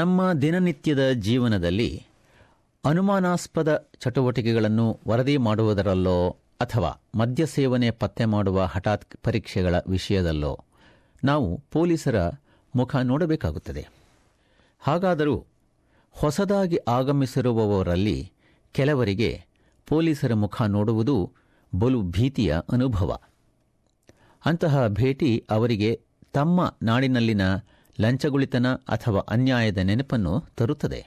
ನಮ್ಮ ದಿನನಿತ್ಯದ ಜೀವನದಲ್ಲಿ ಅನುಮಾನಾಸ್ಪದ ಚಟುವಟಿಕೆಗಳನ್ನು ವರದಿ ಮಾಡುವುದರಲ್ಲೋ ಅಥವಾ ಮದ್ಯ ಸೇವನೆ ಪತ್ತೆ ಮಾಡುವ ಹಠಾತ್ ಪರೀಕ್ಷೆಗಳ ವಿಷಯದಲ್ಲೋ ನಾವು ಪೊಲೀಸರ ಮುಖ ನೋಡಬೇಕಾಗುತ್ತದೆ. ಹಾಗಾದರೂ ಹೊಸದಾಗಿ ಆಗಮಿಸಿರುವವರಲ್ಲಿ ಕೆಲವರಿಗೆ ಪೊಲೀಸರ ಮುಖ ನೋಡುವುದು ಬಲು ಭೀತಿಯ ಅನುಭವ. ಅಂತಹ ಭೇಟಿ ಅವರಿಗೆ ತಮ್ಮ ನಾಡಿನಲ್ಲಿನ ಲಂಚಗುಳಿತನ ಅಥವಾ ಅನ್ಯಾಯದ ನೆನಪನ್ನು ತರುತ್ತದೆ.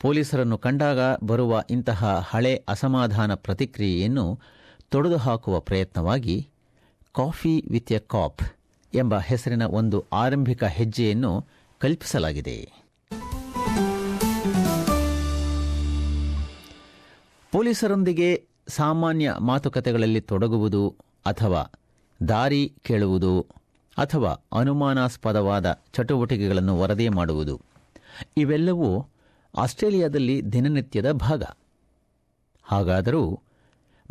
ಪೊಲೀಸರನ್ನು ಕಂಡಾಗ ಬರುವ ಇಂತಹ ಹಳೆ ಅಸಮಾಧಾನ ಪ್ರತಿಕ್ರಿಯೆಯನ್ನು ತೊಡೆದುಹಾಕುವ ಪ್ರಯತ್ನವಾಗಿ ಕಾಫಿ ವಿತ್ ಎ ಕಾಪ್ ಎಂಬ ಹೆಸರಿನ ಒಂದು ಆರಂಭಿಕ ಹೆಜ್ಜೆಯನ್ನು ಕಲ್ಪಿಸಲಾಗಿದೆ. ಪೊಲೀಸರೊಂದಿಗೆ ಸಾಮಾನ್ಯ ಮಾತುಕತೆಗಳಲ್ಲಿ ತೊಡಗುವುದು ಅಥವಾ ದಾರಿ ಕೇಳುವುದು ಅಥವಾ ಅನುಮಾನಾಸ್ಪದವಾದ ಚಟುವಟಿಕೆಗಳನ್ನು ವರದಿ ಮಾಡುವುದು. ಇವೆಲ್ಲವೂ ಆಸ್ಟ್ರೇಲಿಯಾದಲ್ಲಿ ದಿನನಿತ್ಯದ ಭಾಗ. ಹಾಗಾದರೂ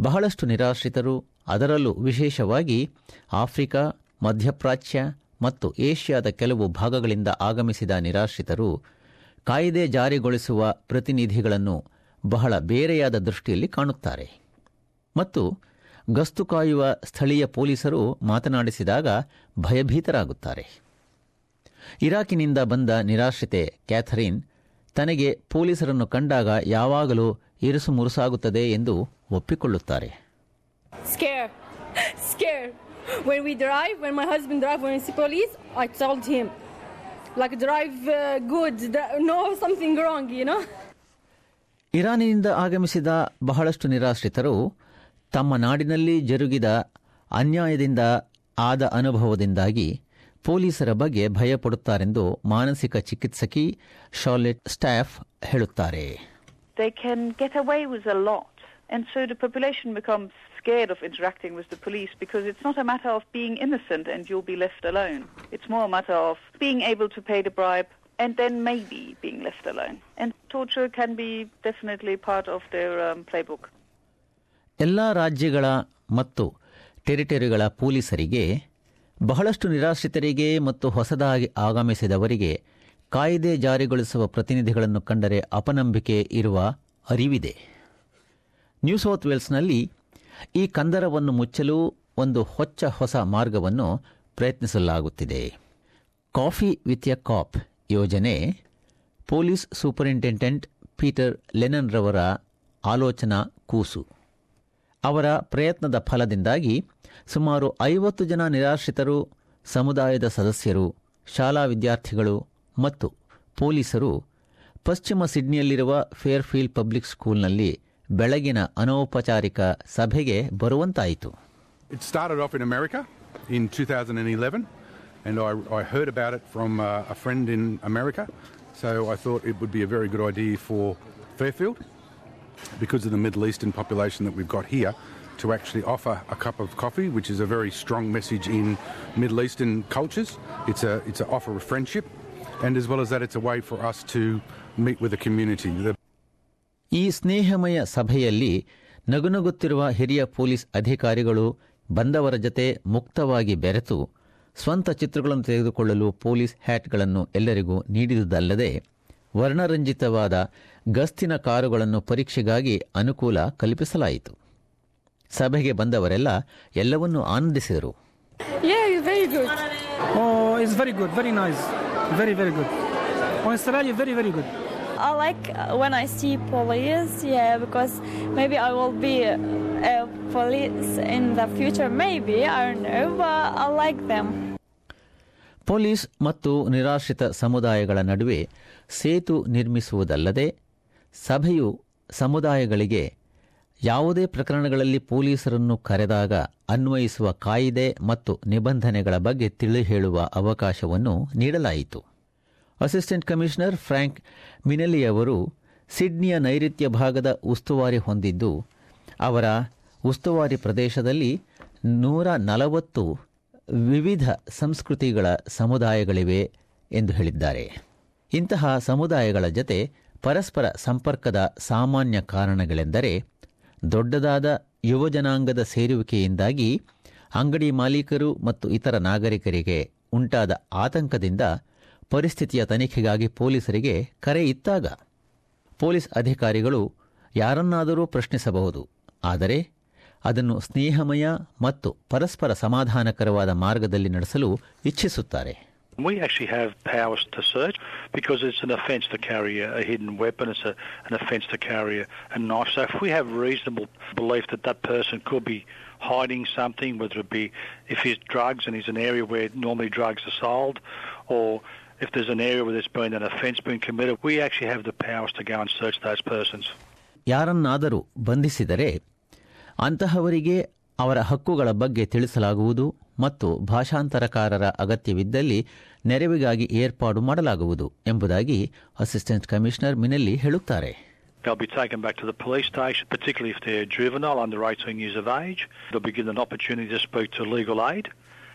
ಬಹಳಷ್ಟು ನಿರಾಶ್ರಿತರು ಅದರಲ್ಲೂ ವಿಶೇಷವಾಗಿ ಆಫ್ರಿಕಾ, ಮಧ್ಯಪ್ರಾಚ್ಯ ಮತ್ತು ಏಷ್ಯಾದ ಕೆಲವು ಭಾಗಗಳಿಂದ ಆಗಮಿಸಿದ ನಿರಾಶ್ರಿತರು ಕಾಯ್ದೆ ಜಾರಿಗೊಳಿಸುವ ಪ್ರತಿನಿಧಿಗಳನ್ನು ಬಹಳ ಬೇರೆಯಾದ ದೃಷ್ಟಿಯಲ್ಲಿ ಕಾಣುತ್ತಾರೆ. ಮತ್ತು ಗಸ್ತು ಕಾಯುವ ಸ್ಥಳೀಯ ಪೊಲೀಸರು ಮಾತನಾಡಿಸಿದಾಗ ಭಯಭೀತರಾಗುತ್ತಾರೆ ಇರಾಕಿನಿಂದ ಬಂದ ನಿರಾಶ್ರಿತೆ ಕ್ಯಾಥರಿನ್ ತನಗೆ ಪೊಲೀಸರನ್ನು ಕಂಡಾಗ ಯಾವಾಗಲೂ ಇರುಸು ಮುರುಸಾಗುತ್ತದೆ ಎಂದು ಒಪ್ಪಿಕೊಳ್ಳುತ್ತಾರೆ Scared. Scared. When we drive, when my husband drive, when we see police, I told him, like drive good, dri- no something wrong, you know. ಇರಾನಿನಿಂದ ಆಗಮಿಸಿದ ಬಹಳಷ್ಟು ನಿರಾಶ್ರಿತರು ತಮ್ಮ ನಾಡಿನಲ್ಲಿ ಜರುಗಿದ ಅನ್ಯಾಯದಿಂದ ಆದ ಅನುಭವದಿಂದಾಗಿ ಪೊಲೀಸರ ಬಗ್ಗೆ ಭಯಪಡುತ್ತಾರೆಂದು ಮಾನಸಿಕ ಚಿಕಿತ್ಸಕಿ ಶಾರ್ಲೆಟ್ ಸ್ಟಾಫ್ ಹೇಳುತ್ತಾರೆ. And so the population becomes scared of interacting with the police because it's not a matter of being innocent and you'll be left alone. It's more a matter of being able to pay the bribe and then maybe being left alone. And torture can be definitely part of their um, playbook. ಎಲ್ಲ ರಾಜ್ಯಗಳ ಮತ್ತು ಟೆರಿಟರಿಗಳ ಪೊಲೀಸರಿಗೆ, ಬಹಳಷ್ಟು ನಿರಾಶ್ರಿತರಿಗೆ ಮತ್ತು ಹೊಸದಾಗಿ ಆಗಮಿಸಿದವರಿಗೆ ಕಾಯ್ದೆ ಜಾರಿಗೊಳಿಸುವ ಪ್ರತಿನಿಧಿಗಳನ್ನು ಕಂಡರೆ ಅಪನಂಬಿಕೆ ಇರುವ ಅರಿವಿದೆ. ನ್ಯೂ ಸೌತ್ ವೇಲ್ಸ್ನಲ್ಲಿ ಈ ಕಂದರವನ್ನು ಮುಚ್ಚಲು ಒಂದು ಹೊಚ್ಚ ಹೊಸ ಮಾರ್ಗವನ್ನು ಪ್ರಯತ್ನಿಸಲಾಗುತ್ತಿದೆ. ಕಾಫಿ ವಿತ್ ಎ ಕಾಪ್ ಯೋಜನೆ ಪೊಲೀಸ್ ಸೂಪರಿಂಟೆಂಡೆಂಟ್ ಪೀಟರ್ ಲೆನನ್ ರವರ ಆಲೋಚನಾ ಕೂಸು. ಅವರ ಪ್ರಯತ್ನದ ಫಲದಿಂದಾಗಿ ಸುಮಾರು ಐವತ್ತು ಜನ ನಿರಾಶ್ರಿತರು, ಸಮುದಾಯದ ಸದಸ್ಯರು, ಶಾಲಾ ವಿದ್ಯಾರ್ಥಿಗಳು ಮತ್ತು ಪೊಲೀಸರು ಪಶ್ಚಿಮ ಸಿಡ್ನಿಯಲ್ಲಿರುವ ಫೇರ್ಫೀಲ್ಡ್ ಪಬ್ಲಿಕ್ ಸ್ಕೂಲ್ನಲ್ಲಿ ಬೆಳಗಿನ ಅನೌಪಚಾರಿಕ ಸಭೆಗೆ ಬರುವಂತಾಯಿತು. It started off in America in two thousand and eleven and I heard about from friend in America sir uh so it'd be of ಎಗ್ರೊಜಿ for ಫ್ರೆಫ್ಯೂ because of the Middle Eastern population that we've got here, to actually offer a cup of coffee, which is a very strong message in Middle Eastern cultures. It's a it's a offer of friendship, and as well as that, it's a way for us to meet with the community. ಈ ಸ್ನೇಹಮಯ ಸಭೆಯಲ್ಲಿ ನಗುನಗುತ್ತಿರುವ ಹಿರಿಯ police ಅಧಿಕಾರಿಗಳು ಬಂದವರ ಜತೆ ಮುಕ್ತವಾಗಿ ಬೆರೆತು ಸ್ವಂತ ಚಿತ್ರಗಳನ್ನು ತೆಗೆದುಕೊಳ್ಳಲು ಪೊಲೀಸ್ ಹ್ಯಾಟ್ಗಳನ್ನು ಎಲ್ಲರಿಗೂ ನೀಡಿದುದಲ್ಲದೆ ವರ್ಣರಂಜಿತವಾದ ಗಸ್ತಿನ ಕಾರುಗಳನ್ನು ಪರೀಕ್ಷೆಗಾಗಿ ಅನುಕೂಲ ಕಲ್ಪಿಸಲಾಯಿತು. ಸಭೆಗೆ ಬಂದವರೆಲ್ಲ ಎಲ್ಲವನ್ನೂ ಆನಂದಿಸಿದರು. Yeah very good oh is very good very very very good oh is very very good like I see police police ಮತ್ತು ನಿರಾಶ್ರಿತ ಸಮುದಾಯಗಳ ನಡುವೆ ಸೇತು ನಿರ್ಮಿಸುವುದಲ್ಲದೆ ಸಭೆಯು ಸಮುದಾಯಗಳಿಗೆ ಯಾವುದೇ ಪ್ರಕರಣಗಳಲ್ಲಿ ಪೊಲೀಸರನ್ನು ಕರೆದಾಗ ಅನ್ವಯಿಸುವ ಕಾಯಿದೆ ಮತ್ತು ನಿಬಂಧನೆಗಳ ಬಗ್ಗೆ ತಿಳಿ ಹೇಳುವ ಅವಕಾಶವನ್ನು ನೀಡಲಾಯಿತು. ಅಸಿಸ್ಟೆಂಟ್ ಕಮಿಷನರ್ ಫ್ರಾಂಕ್ ಮಿನೆಲಿ ಅವರು ಸಿಡ್ನಿಯ ನೈಋತ್ಯ ಭಾಗದ ಉಸ್ತುವಾರಿ ಹೊಂದಿದ್ದು, ಅವರ ಉಸ್ತುವಾರಿ ಪ್ರದೇಶದಲ್ಲಿ ನೂರ ನಲವತ್ತು ವಿವಿಧ ಸಂಸ್ಕೃತಿಗಳ ಸಮುದಾಯಗಳಿವೆ ಎಂದು ಹೇಳಿದ್ದಾರೆ. ಇಂತಹ ಸಮುದಾಯಗಳ ಜತೆ ಪರಸ್ಪರ ಸಂಪರ್ಕದ ಸಾಮಾನ್ಯ ಕಾರಣಗಳೆಂದರೆ ದೊಡ್ಡದಾದ ಯುವಜನಾಂಗದ ಸೇರುವಿಕೆಯಿಂದಾಗಿ ಅಂಗಡಿ ಮಾಲೀಕರು ಮತ್ತು ಇತರ ನಾಗರಿಕರಿಗೆ ಉಂಟಾದ ಆತಂಕದಿಂದ ಪರಿಸ್ಥಿತಿಯ ತನಿಖೆಗಾಗಿ ಪೊಲೀಸರಿಗೆ ಕರೆ ಇತ್ತಾಗ. ಪೊಲೀಸ್ ಅಧಿಕಾರಿಗಳು ಯಾರನ್ನಾದರೂ ಪ್ರಶ್ನಿಸಬಹುದು, ಆದರೆ ಅದನ್ನು ಸ್ನೇಹಮಯ ಮತ್ತು ಪರಸ್ಪರ ಸಮಾಧಾನಕರವಾದ ಮಾರ್ಗದಲ್ಲಿ ನಡೆಸಲು ಇಚ್ಛಿಸುತ್ತಾರೆ. We actually have powers to search because it's an offence to carry a, a hidden weapon. It's a, an offence to carry a, a knife. So if we have reasonable belief that that person could be hiding something, whether it be if he's drugs and he's an area where normally drugs are sold, or if there's an area where there's been an offence being committed, we actually have the powers to go and search those persons. ಯಾರನ್ನಾದರೂ ಬಂಧಿಸಿದರೆ ಅಂತಹವರಿಗೆ ಅವರ ಹಕ್ಕುಗಳ ಬಗ್ಗೆ ತಿಳಿಸಲಾಗುವುದು ಮತ್ತು ಭಾಷಾಂತರಕಾರರ ಅಗತ್ಯವಿದ್ದಲ್ಲಿ ನೆರವಿಗಾಗಿ ಏರ್ಪಾಡು ಮಾಡಲಾಗುವುದು ಎಂಬುದಾಗಿ ಅಸಿಸ್ಟೆಂಟ್ ಕಮಿಷನರ್ ಮಿನೆಲ್ಲಿ ಹೇಳುತ್ತಾರೆ They'll be taken back to the police station, particularly if they're juvenile under 18 years of age. They'll be given an opportunity to speak to legal aid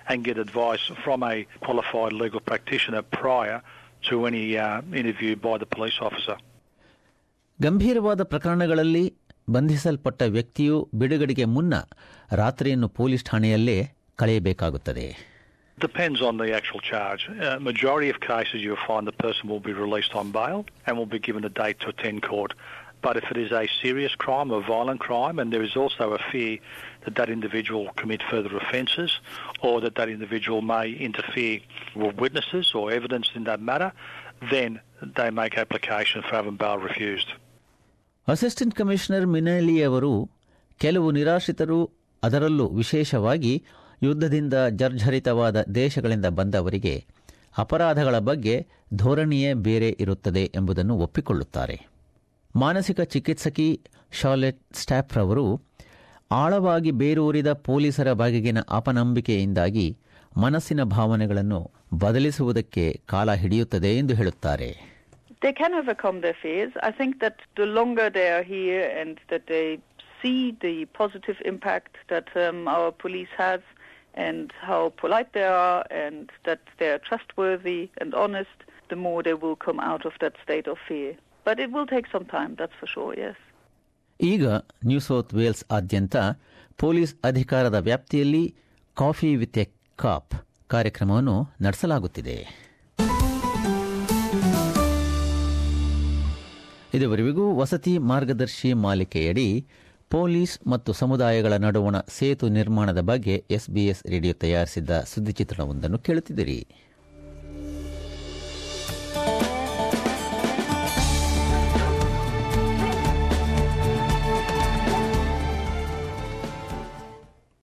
and get advice from a qualified legal practitioner prior to any uh, interview by the police officer. ಗಂಭೀರವಾದ ಪ್ರಕರಣಗಳಲ್ಲಿ ಬಂಧಿಸಲ್ಪಟ್ಟ ವ್ಯಕ್ತಿಯು ಬಿಡುಗಡೆಗೆ ಮುನ್ನ ರಾತ್ರಿಯನ್ನು police ಠಾಣೆಯಲ್ಲೇ ಕಳೆಯಬೇಕಾಗುತ್ತದೆ Depends on the actual charge. Uh, majority of cases you'll find the person will be released on bail and will be given a date to attend court. But if it is a serious crime, a violent crime, and there is also a fear that that individual will commit further offences or that that individual may interfere with witnesses or evidence in that matter, then they make application for having bail refused. Assistant commissioner ಮಿನೆಲಿಯವರು ಕೆಲವು ನಿರಾಶ್ರಿತರು ಅದರಲ್ಲೂ ವಿಶೇಷವಾಗಿ ಯುದ್ಧದಿಂದ ಜರ್ಝರಿತವಾದ ದೇಶಗಳಿಂದ ಬಂದವರಿಗೆ ಅಪರಾಧಗಳ ಬಗ್ಗೆ ಧೋರಣೆಯೇ ಬೇರೆ ಇರುತ್ತದೆ ಎಂಬುದನ್ನು ಒಪ್ಪಿಕೊಳ್ಳುತ್ತಾರೆ. ಮಾನಸಿಕ ಚಿಕಿತ್ಸಕಿ ಶಾರ್ಲೆಟ್ ಸ್ಟ್ಯಾಪ್ರವರು ಆಳವಾಗಿ ಬೇರೂರಿದ ಪೊಲೀಸರ ಬಗೆಗಿನ ಅಪನಂಬಿಕೆಯಿಂದಾಗಿ ಮನಸ್ಸಿನ ಭಾವನೆಗಳನ್ನು ಬದಲಿಸುವುದಕ್ಕೆ ಕಾಲ ಹಿಡಿಯುತ್ತದೆ ಎಂದು ಹೇಳುತ್ತಾರೆ. They can overcome their fears. I think that the longer they are here and that they see the positive impact that um, our police have and how polite they are and that they are trustworthy and honest, the more they will come out of that state of fear. But it will take some time, that's for sure, yes. ಈಗ New South Wales ಆದ್ಯಂತ police ಅಧಿಕಾರದ ವ್ಯಾಪ್ತಿಯಲ್ಲಿ coffee with a ಕಾಪ್ ಕಾರ್ಯಕ್ರಮವನ್ನು ನಡೆಸಲಾಗುತ್ತಿದೆ ಇದುವರೆಗೂ ವಸತಿ ಮಾರ್ಗದರ್ಶಿ ಮಾಲಿಕೆಯಡಿ police ಮತ್ತು ಸಮುದಾಯಗಳ ನಡುವಣ ಸೇತು ನಿರ್ಮಾಣದ ಬಗ್ಗೆ ಎಸ್ಬಿಎಸ್ ರೇಡಿಯೋ ತಯಾರಿಸಿದ್ದ ಸುದ್ದಿಚಿತ್ರಣವೊಂದನ್ನು ಕೇಳುತ್ತಿದ್ದೀರಿ.